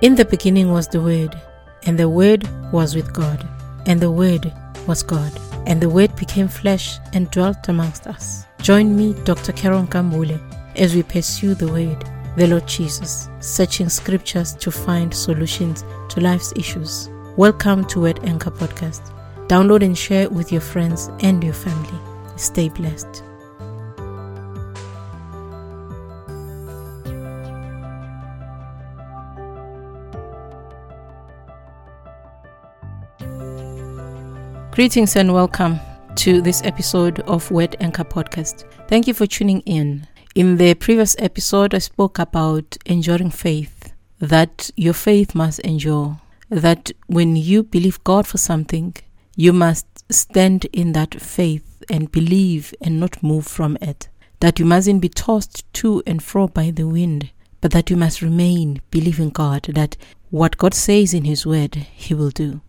In the beginning was the Word, and the Word was with God, and the Word was God, and the Word became flesh and dwelt amongst us. Join me, Dr. Karen Kambule, as we pursue the Word, the Lord Jesus, searching scriptures to find solutions to life's issues. Welcome to Word Anchor Podcast. Download and share with your friends and your family. Stay blessed. Greetings and welcome to this episode of Word Anchor Podcast. Thank you for tuning in. In the previous episode, I spoke about enduring faith, that your faith must endure, that when you believe God for something, you must stand in that faith and believe and not move from it, that you mustn't be tossed to and fro by the wind, but that you must remain believing God, that what God says in His Word, He will do.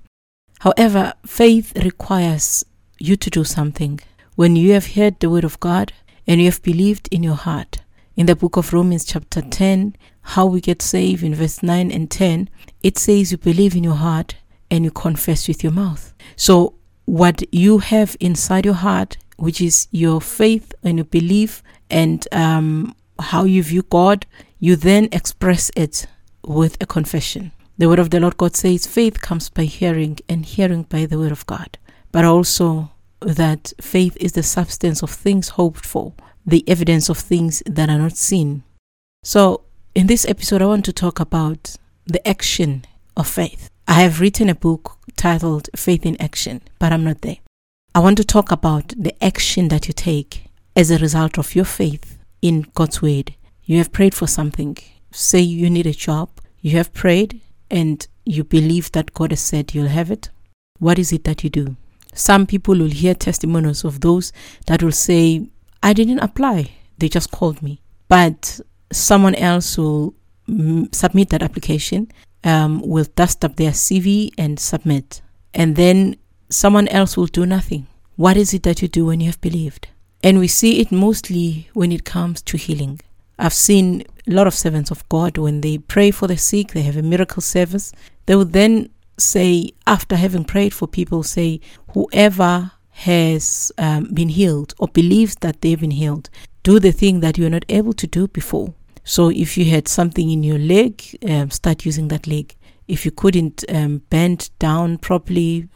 However, faith requires you to do something. When you have heard the word of God and you have believed in your heart, in the book of Romans, chapter 10, how we get saved in verse 9 and 10, it says you believe in your heart and you confess with your mouth. So, what you have inside your heart, which is your faith and your belief and um, how you view God, you then express it with a confession. The word of the Lord God says faith comes by hearing, and hearing by the word of God. But also that faith is the substance of things hoped for, the evidence of things that are not seen. So, in this episode, I want to talk about the action of faith. I have written a book titled Faith in Action, but I'm not there. I want to talk about the action that you take as a result of your faith in God's word. You have prayed for something. Say you need a job. You have prayed and you believe that God has said you'll have it, what is it that you do? Some people will hear testimonies of those that will say, I didn't apply, they just called me. But someone else will mm, submit that application, um, will dust up their CV and submit. And then someone else will do nothing. What is it that you do when you have believed? And we see it mostly when it comes to healing. I've seen a lot of servants of God when they pray for the sick, they have a miracle service. They will then say, after having prayed for people, say, whoever has um, been healed or believes that they've been healed, do the thing that you're not able to do before. So if you had something in your leg, um, start using that leg. If you couldn't um, bend down properly,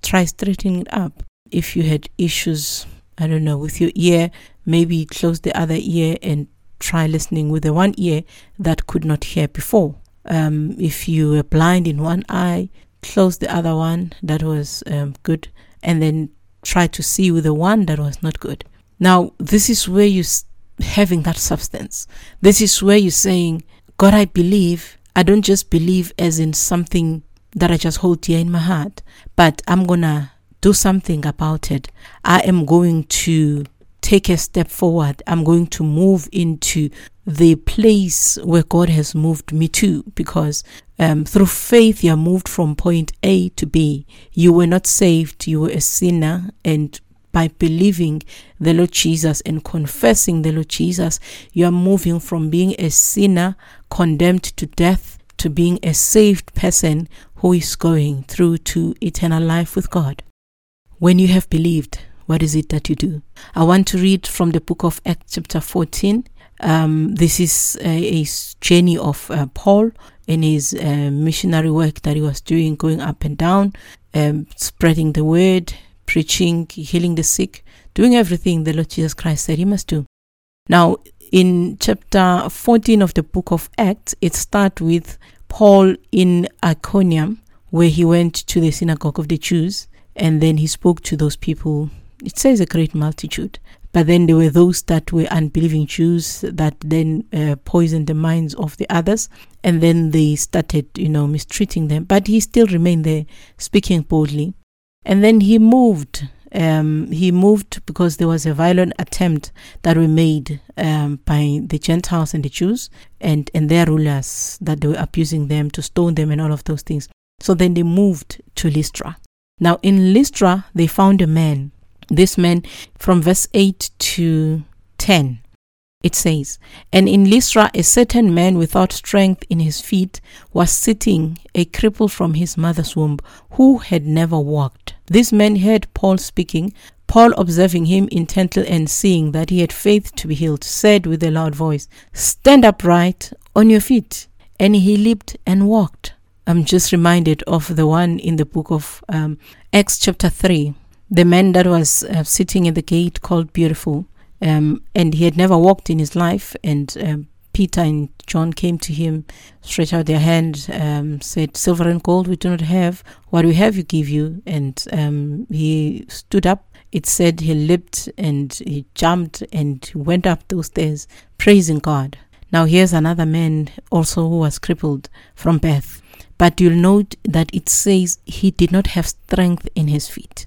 try straightening it up. If you had issues, I don't know, with your ear, maybe close the other ear and try listening with the one ear that could not hear before. Um, if you were blind in one eye, close the other one that was um, good, and then try to see with the one that was not good. Now, this is where you having that substance. This is where you're saying, God, I believe. I don't just believe as in something that I just hold dear in my heart, but I'm gonna do something about it. I am going to take a step forward. I'm going to move into the place where God has moved me to because um, through faith you are moved from point A to B. You were not saved, you were a sinner, and by believing the Lord Jesus and confessing the Lord Jesus, you are moving from being a sinner condemned to death to being a saved person who is going through to eternal life with God. When you have believed, what is it that you do? I want to read from the book of Acts, chapter 14. Um, this is a, a journey of uh, Paul in his uh, missionary work that he was doing, going up and down, um, spreading the word, preaching, healing the sick, doing everything the Lord Jesus Christ said he must do. Now, in chapter 14 of the book of Acts, it starts with Paul in Iconium, where he went to the synagogue of the Jews, and then he spoke to those people it says a great multitude. But then there were those that were unbelieving Jews that then uh, poisoned the minds of the others, and then they started, you know, mistreating them. But he still remained there, speaking boldly. And then he moved. Um, he moved because there was a violent attempt that were made um, by the Gentiles and the Jews and, and their rulers that they were abusing them to stone them and all of those things. So then they moved to Lystra. Now in Lystra, they found a man this man from verse 8 to 10 It says, And in Lystra a certain man without strength in his feet was sitting, a cripple from his mother's womb, who had never walked. This man heard Paul speaking. Paul, observing him intently and seeing that he had faith to be healed, said with a loud voice, Stand upright on your feet. And he leaped and walked. I'm just reminded of the one in the book of um, Acts, chapter 3. The man that was uh, sitting at the gate called Beautiful um, and he had never walked in his life. And um, Peter and John came to him, stretched out their hand, um, said, Silver and gold we do not have. What we have, you give you. And um, he stood up. It said he leaped and he jumped and went up those stairs, praising God. Now, here's another man also who was crippled from birth. But you'll note that it says he did not have strength in his feet.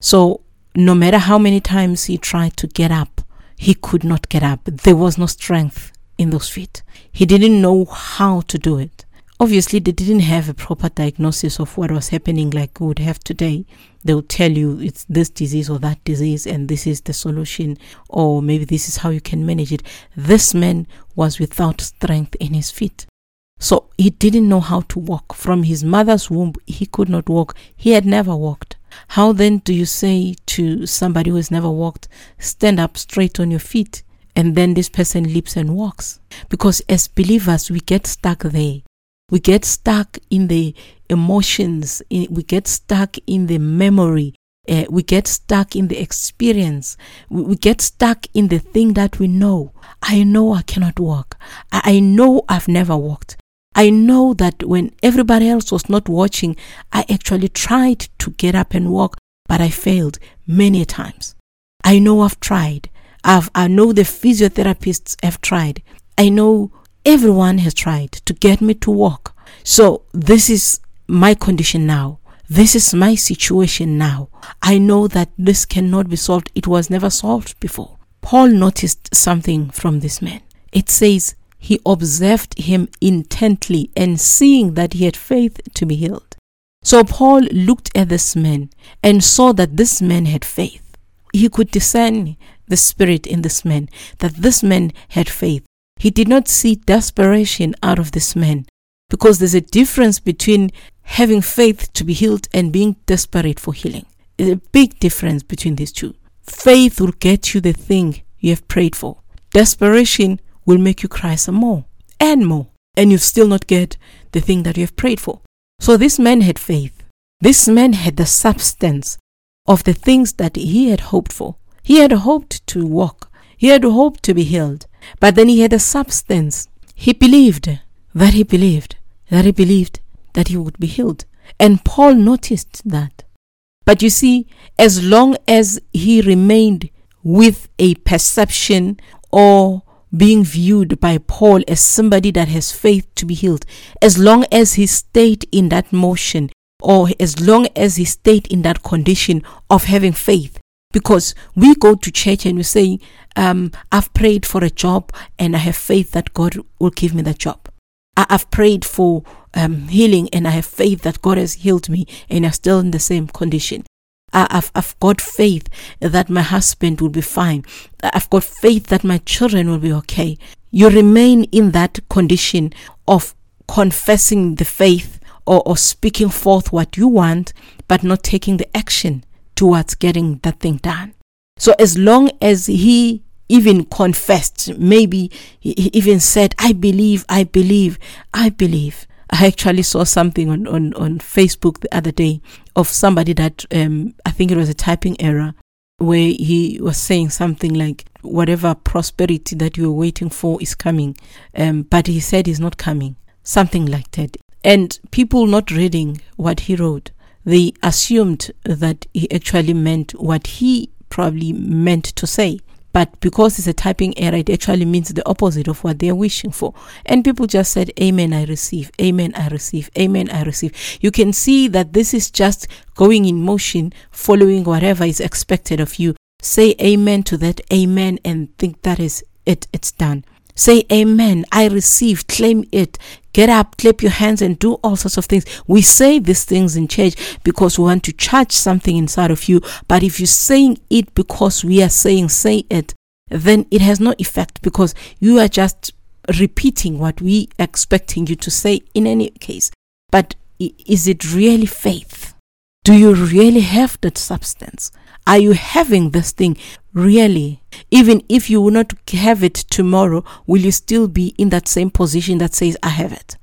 So, no matter how many times he tried to get up, he could not get up. There was no strength in those feet. He didn't know how to do it. Obviously, they didn't have a proper diagnosis of what was happening like we would have today. They would tell you it's this disease or that disease, and this is the solution, or maybe this is how you can manage it. This man was without strength in his feet. So he didn't know how to walk. From his mother's womb, he could not walk. He had never walked. How then do you say to somebody who has never walked, stand up straight on your feet? And then this person leaps and walks. Because as believers, we get stuck there. We get stuck in the emotions, we get stuck in the memory, uh, we get stuck in the experience. We, we, get stuck in the thing that we know. I know I cannot walk. I, I know I've never walked. I know that when everybody else was not watching, I actually tried to get up and walk, but I failed many times. I know I've tried. I've, I know the physiotherapists have tried. I know everyone has tried to get me to walk. So this is my condition now. This is my situation now. I know that this cannot be solved. It was never solved before. Paul noticed something from this man. It says, he observed him intently and seeing that he had faith to be healed. So Paul looked at this man and saw that this man had faith. He could discern the spirit in this man, that this man had faith. He did not see desperation out of this man because there's a difference between having faith to be healed and being desperate for healing. There's a big difference between these two. Faith will get you the thing you have prayed for. Desperation will make you cry some more and more, and you still not get the thing that you have prayed for. So this man had faith. This man had the substance of the things that he had hoped for. He had hoped to walk. He had hoped to be healed. But then he had a substance. He believed that he believed that he believed that he would be healed. And Paul noticed that. But you see, as long as he remained with a perception or being viewed by Paul as somebody that has faith to be healed, as long as he stayed in that motion or as long as he stayed in that condition of having faith. Because we go to church and we say, um, I've prayed for a job and I have faith that God will give me that job. I- have prayed for um, healing and I have faith that God has healed me and I'm still in the same condition. I've, I've got faith that my husband will be fine. I've got faith that my children will be okay. You remain in that condition of confessing the faith or, or speaking forth what you want, but not taking the action towards getting that thing done. So as long as he even confessed, maybe he even said, I believe, I believe, I believe. I actually saw something on, on, on Facebook the other day of somebody that um, I think it was a typing error where he was saying something like, whatever prosperity that you're waiting for is coming. Um, but he said he's not coming. Something like that. And people not reading what he wrote, they assumed that he actually meant what he probably meant to say. But because it's a typing error, it actually means the opposite of what they're wishing for. And people just said, Amen, I receive. Amen, I receive. Amen, I receive. You can see that this is just going in motion, following whatever is expected of you. Say Amen to that Amen and think that is it. It's done. Say amen. I receive. Claim it. Get up, clap your hands, and do all sorts of things. We say these things in church because we want to charge something inside of you. But if you're saying it because we are saying, say it, then it has no effect because you are just repeating what we expecting you to say in any case. But is it really faith? Do you really have that substance? Are you having this thing really? Even if you will not have it tomorrow, will you still be in that same position that says, I have it?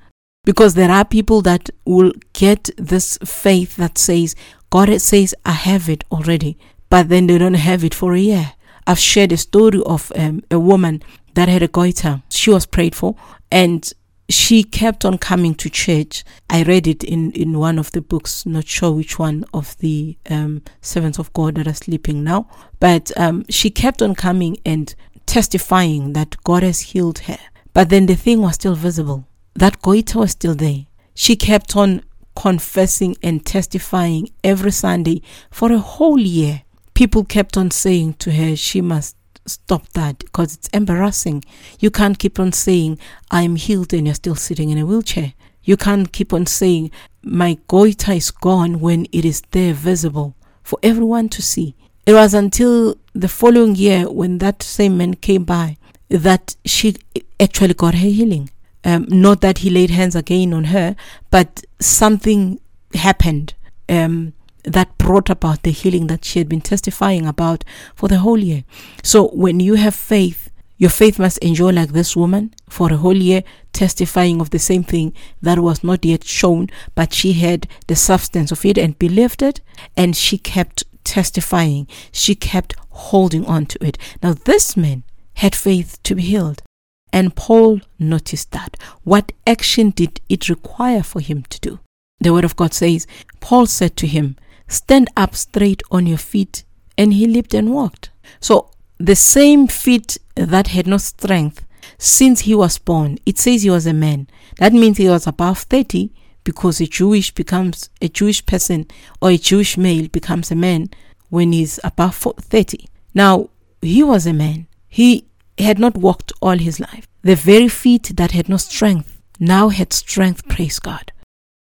Because there are people that will get this faith that says, God says, I have it already, but then they don't have it for a year. I've shared a story of um, a woman that had a goiter. She was prayed for and she kept on coming to church. I read it in, in one of the books, not sure which one of the um, servants of God that are sleeping now, but um, she kept on coming and testifying that God has healed her. But then the thing was still visible. That goiter was still there. She kept on confessing and testifying every Sunday for a whole year. People kept on saying to her she must stop that because it's embarrassing. You can't keep on saying, I'm healed and you're still sitting in a wheelchair. You can't keep on saying, my goiter is gone when it is there visible for everyone to see. It was until the following year when that same man came by that she actually got her healing. Um, not that he laid hands again on her, but something happened. Um, that brought about the healing that she had been testifying about for the whole year. So when you have faith, your faith must endure like this woman for a whole year, testifying of the same thing that was not yet shown, but she had the substance of it and believed it, and she kept testifying. She kept holding on to it. Now, this man had faith to be healed. And Paul noticed that. What action did it require for him to do? The word of God says, Paul said to him, Stand up straight on your feet. And he leaped and walked. So the same feet that had no strength since he was born, it says he was a man. That means he was above 30 because a Jewish becomes a Jewish person or a Jewish male becomes a man when he's above 30. Now, he was a man. He had not walked all his life. The very feet that had no strength now had strength, praise God.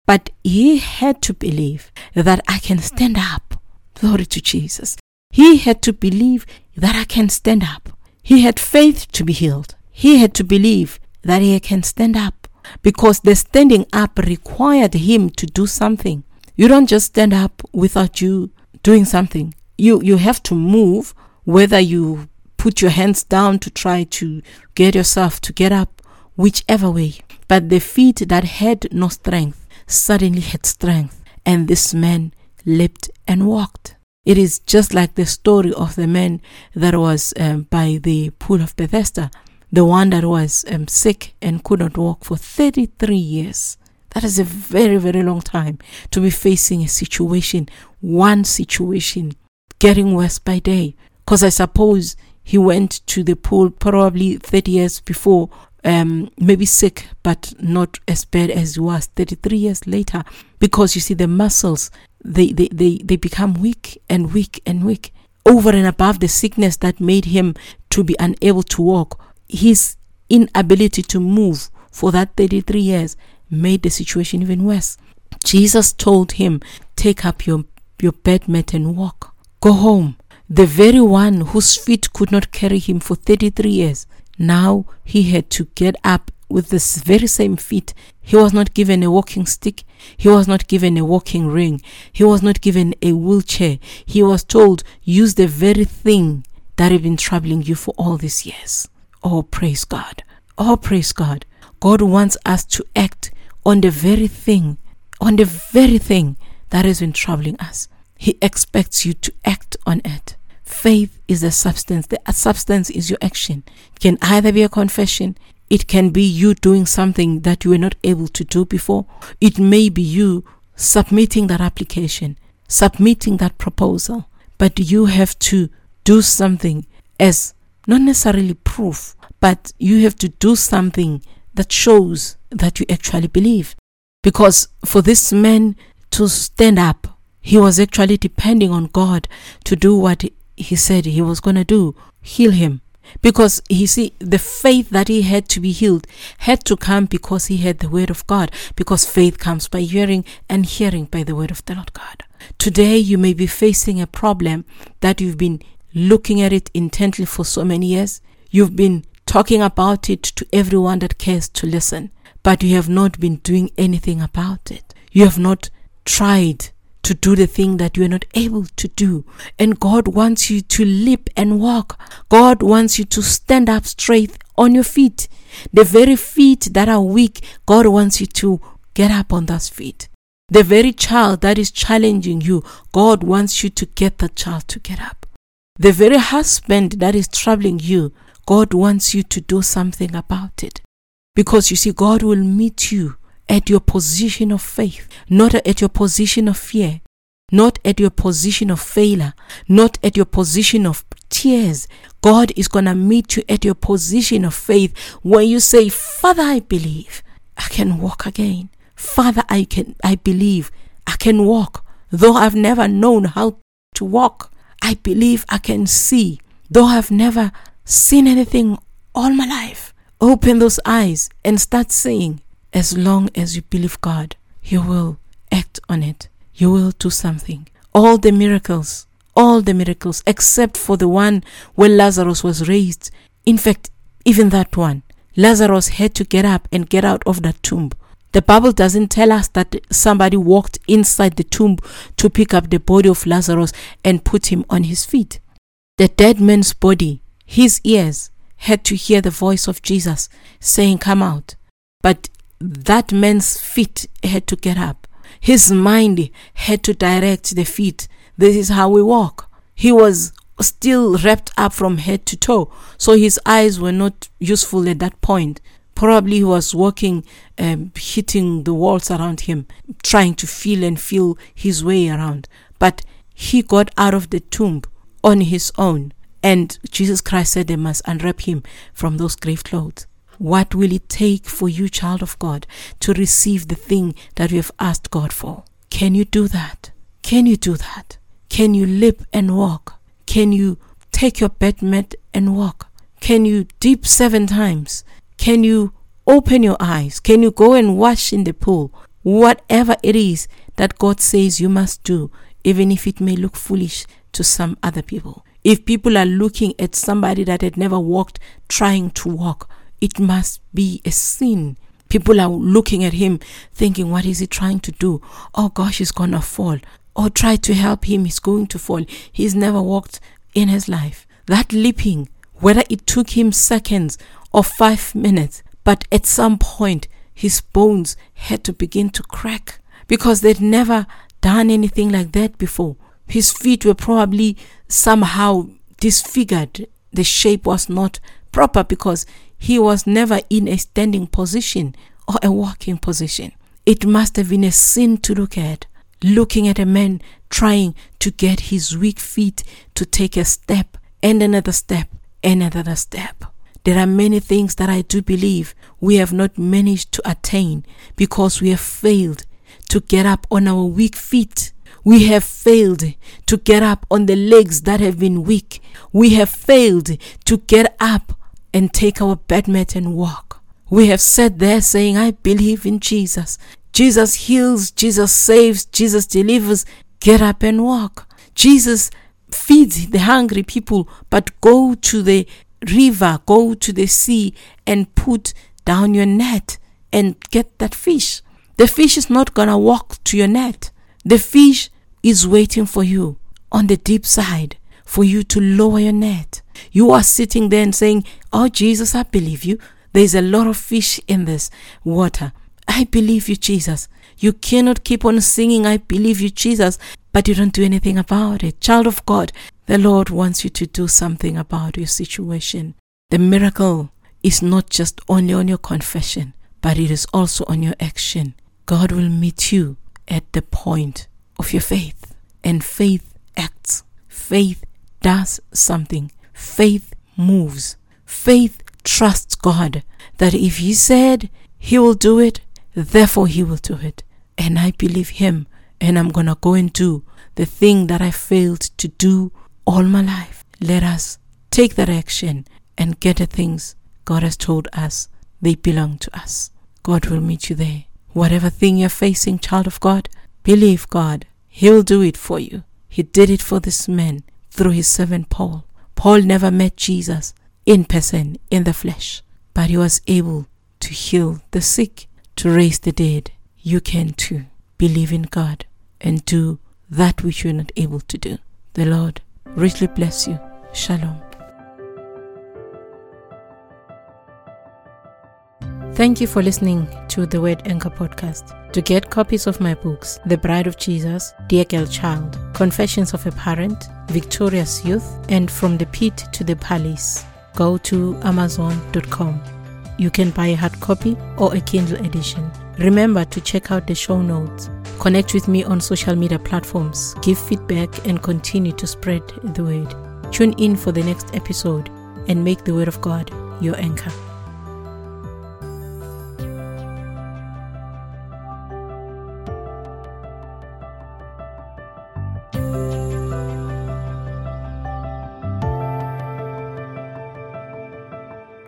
But he had to believe that I can stand up. Glory to Jesus. He had to believe that I can stand up. He had faith to be healed. He had to believe that he can stand up because the standing up required him to do something. You don't just stand up without you doing something. You you have to move whether you put your hands down to try to get yourself to get up whichever way. But the feet that had no strength suddenly had strength, and this man leaped and walked. It is just like the story of the man that was um, by the pool of Bethesda, the one that was um, sick and could not walk for 33 years. That is a very, very long time to be facing a situation, one situation, getting worse by day. Because I suppose he went to the pool probably 30 years before um, maybe sick, but not as bad as he was 33 years later. Because you see, the muscles, they, they, they, they become weak and weak and weak. Over and above the sickness that made him to be unable to walk, his inability to move for that 33 years made the situation even worse. Jesus told him, Take up your, your bed mat and walk. Go home. The very one whose feet could not carry him for 33 years now he had to get up with this very same feet. He was not given a walking stick. He was not given a walking ring. He was not given a wheelchair. He was told, use the very thing that had been troubling you for all these years. Oh, praise God. Oh, praise God. God wants us to act on the very thing, on the very thing that has been troubling us. He expects you to act on it. Faith is a substance. The substance is your action. It can either be a confession, it can be you doing something that you were not able to do before. It may be you submitting that application, submitting that proposal. But you have to do something as not necessarily proof, but you have to do something that shows that you actually believe. Because for this man to stand up, he was actually depending on God to do what he said he was going to do heal him because he see the faith that he had to be healed had to come because he had the word of god because faith comes by hearing and hearing by the word of the lord god today you may be facing a problem that you've been looking at it intently for so many years. You've been talking about it to everyone that cares to listen, but you have not been doing anything about it. You have not tried to do the thing that you are not able to do. And God wants you to leap and walk. God wants you to stand up straight on your feet. The very feet that are weak, God wants you to get up on those feet. The very child that is challenging you, God wants you to get the child to get up. The very husband that is troubling you, God wants you to do something about it. Because you see, God will meet you at your position of faith, not at your position of fear, not at your position of failure, not at your position of tears. God is going to meet you at your position of faith when you say, Father, I believe I can walk again. Father, I can, I believe I can walk, though I've never known how to walk. I believe I can see, though I've never seen anything all my life. Open those eyes and start seeing, as long as you believe God, you will act on it. You will do something. All the miracles, all the miracles, except for the one where Lazarus was raised. In fact, even that one, Lazarus had to get up and get out of that tomb. The Bible doesn't tell us that somebody walked inside the tomb to pick up the body of Lazarus and put him on his feet. The dead man's body, his ears, had to hear the voice of Jesus saying, Come out. But that man's feet had to get up. His mind had to direct the feet. This is how we walk. He was still wrapped up from head to toe, so his eyes were not useful at that point. Probably he was walking, um, hitting the walls around him, trying to feel and feel his way around. But he got out of the tomb on his own. And Jesus Christ said they must unwrap him from those grave clothes. What will it take for you, child of God, to receive the thing that you have asked God for? Can you do that? Can you do that? Can you leap and walk? Can you take your bed mat and walk? Can you dip seven times? Can you open your eyes? Can you go and wash in the pool? Whatever it is that God says you must do, even if it may look foolish to some other people. If people are looking at somebody that had never walked trying to walk, it must be a sin. People are looking at him thinking, what is he trying to do? Oh gosh, he's gonna fall. Or try to help him, he's going to fall. He's never walked in his life. That leaping, whether it took him seconds or five minutes, but at some point his bones had to begin to crack because they'd never done anything like that before. His feet were probably somehow disfigured. The shape was not proper because he was never in a standing position or a walking position. It must have been a sin to look at, looking at a man trying to get his weak feet to take a step and another step and another step. There are many things that I do believe we have not managed to attain because we have failed to get up on our weak feet. We have failed to get up on the legs that have been weak. We have failed to get up and take our bed mat and walk. We have sat there saying, I believe in Jesus. Jesus heals, Jesus saves, Jesus delivers. Get up and walk. Jesus feeds the hungry people, but go to the river, go to the sea and put down your net and get that fish. The fish is not going to walk to your net. The fish is waiting for you on the deep side for you to lower your net. You are sitting there and saying, Oh, Jesus, I believe you. There's a lot of fish in this water. I believe you, Jesus. You cannot keep on singing, I believe you, Jesus, but you don't do anything about it. Child of God, the Lord wants you to do something about your situation. The miracle is not just only on your confession, but it is also on your action. God will meet you at the point of your faith, and faith acts. Faith does something. Faith moves. Faith trusts God that if He said He will do it, therefore He will do it. And I believe Him, and I'm going to go and do the thing that I failed to do all my life. Let us take that action and get the things God has told us they belong to us. God will meet you there. Whatever thing you're facing, child of God, believe God. He'll do it for you. He did it for this man through his servant Paul. Paul never met Jesus in person, in the flesh, but he was able to heal the sick, to raise the dead. You can too. Believe in God and do that which you're not able to do. The Lord richly bless you. Shalom. Thank you for listening to the Word Anchor podcast. To get copies of my books, The Bride of Jesus, Dear Girl Child, Confessions of a Parent, Victorious Youth, and From the Pit to the Palace, go to Amazon.com. You can buy a hard copy or a Kindle edition. Remember to check out the show notes. Connect with me on social media platforms, give feedback, and continue to spread the word. Tune in for the next episode and make the Word of God your anchor.